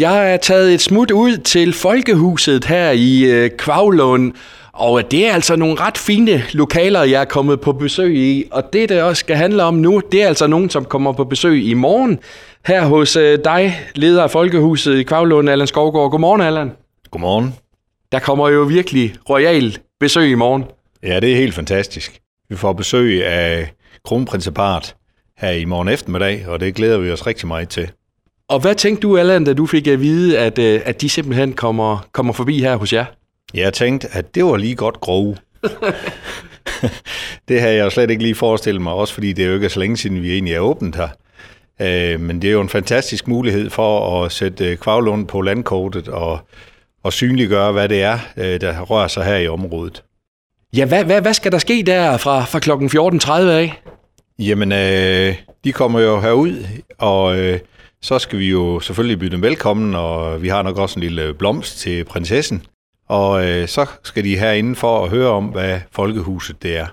Jeg er taget et smut ud til Folkehuset her i øh, Kvavlund, og det er altså nogle ret fine lokaler, jeg er kommet på besøg i. Og det, det også skal handle om nu, det er altså nogen, som kommer på besøg i morgen her hos øh, dig, leder af Folkehuset i Kvavlund, Allan Skovgaard. Godmorgen, Allan. Godmorgen. Der kommer jo virkelig royal besøg i morgen. Ja, det er helt fantastisk. Vi får besøg af kronprinsepart her i morgen eftermiddag, og det glæder vi os rigtig meget til. Og hvad tænkte du, Allan, da du fik at vide, at, øh, at de simpelthen kommer, kommer forbi her hos jer? Jeg tænkte, at det var lige godt grove. det havde jeg jo slet ikke lige forestillet mig, også fordi det er jo ikke så længe siden, vi egentlig er åbent her. Øh, men det er jo en fantastisk mulighed for at sætte øh, Kvavlund på landkortet og, og synliggøre, hvad det er, der rører sig her i området. Ja, hvad, hvad, hvad skal der ske der fra, fra kl. 14.30 af? Jamen, øh, de kommer jo herud, og øh, så skal vi jo selvfølgelig byde dem velkommen, og vi har nok også en lille blomst til prinsessen. Og øh, så skal de herinde for at høre om, hvad Folkehuset det er.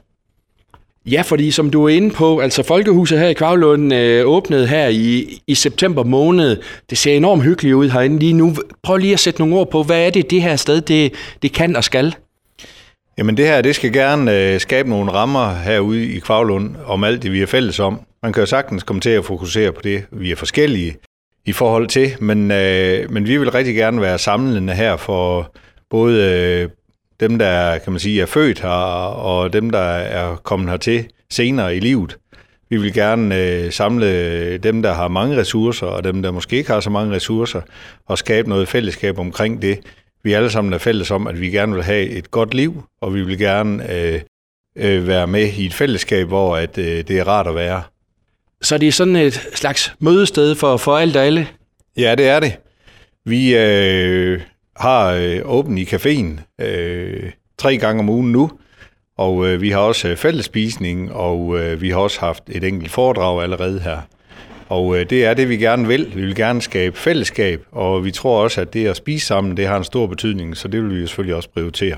Ja, fordi som du er inde på, altså Folkehuset her i Kvavlund øh, åbnede her i, i september måned. Det ser enormt hyggeligt ud herinde lige nu. Prøv lige at sætte nogle ord på, hvad er det, det her sted, det, det kan og skal? Jamen det her, det skal gerne øh, skabe nogle rammer herude i Kvavlund om alt det, vi er fælles om. Man kan jo sagtens komme til at fokusere på det, vi er forskellige i forhold til, men, øh, men vi vil rigtig gerne være samlende her for både øh, dem, der kan man sige, er født her, og dem, der er kommet hertil senere i livet. Vi vil gerne øh, samle dem, der har mange ressourcer, og dem, der måske ikke har så mange ressourcer, og skabe noget fællesskab omkring det. Vi alle sammen er fælles om, at vi gerne vil have et godt liv, og vi vil gerne øh, øh, være med i et fællesskab, hvor at, øh, det er rart at være. Så det er sådan et slags mødested for, for alt og alle? Ja, det er det. Vi øh, har øh, åben i caféen øh, tre gange om ugen nu, og øh, vi har også øh, fællesspisning, og øh, vi har også haft et enkelt foredrag allerede her. Og øh, det er det, vi gerne vil. Vi vil gerne skabe fællesskab, og vi tror også, at det at spise sammen, det har en stor betydning, så det vil vi selvfølgelig også prioritere.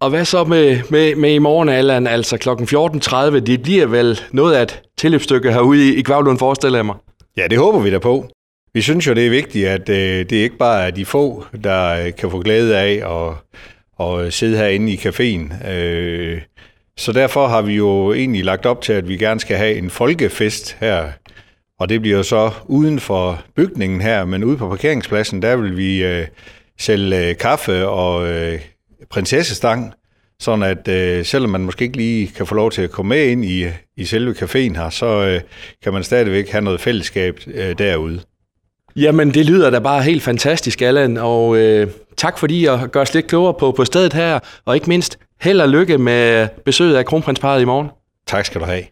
Og hvad så med, med, med i morgen, Allan? Altså kl. 14.30, det bliver vel noget af et tilløbsstykke herude i, i Kvavlund, forestiller jeg mig. Ja, det håber vi da på. Vi synes jo, det er vigtigt, at øh, det ikke bare er de få, der øh, kan få glæde af at, at sidde herinde i caféen. Øh, så derfor har vi jo egentlig lagt op til, at vi gerne skal have en folkefest her. Og det bliver så uden for bygningen her, men ude på parkeringspladsen, der vil vi øh, sælge øh, kaffe og øh, prinsessestang, sådan at øh, selvom man måske ikke lige kan få lov til at komme med ind i, i selve caféen her, så øh, kan man stadigvæk have noget fællesskab øh, derude. Jamen, det lyder da bare helt fantastisk, Allan, og øh, tak fordi at gøre os lidt klogere på, på stedet her, og ikke mindst held og lykke med besøget af kronprinsparet i morgen. Tak skal du have.